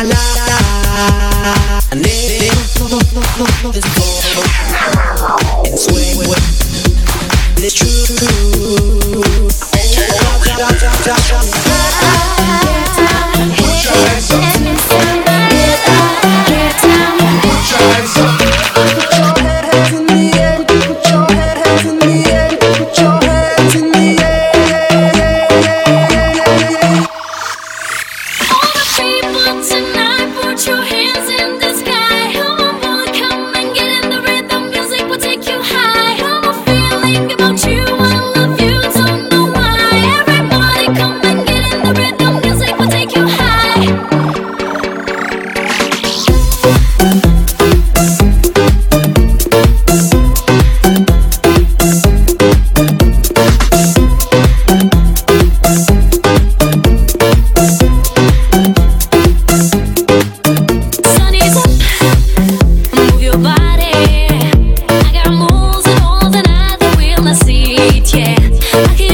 I alive. Like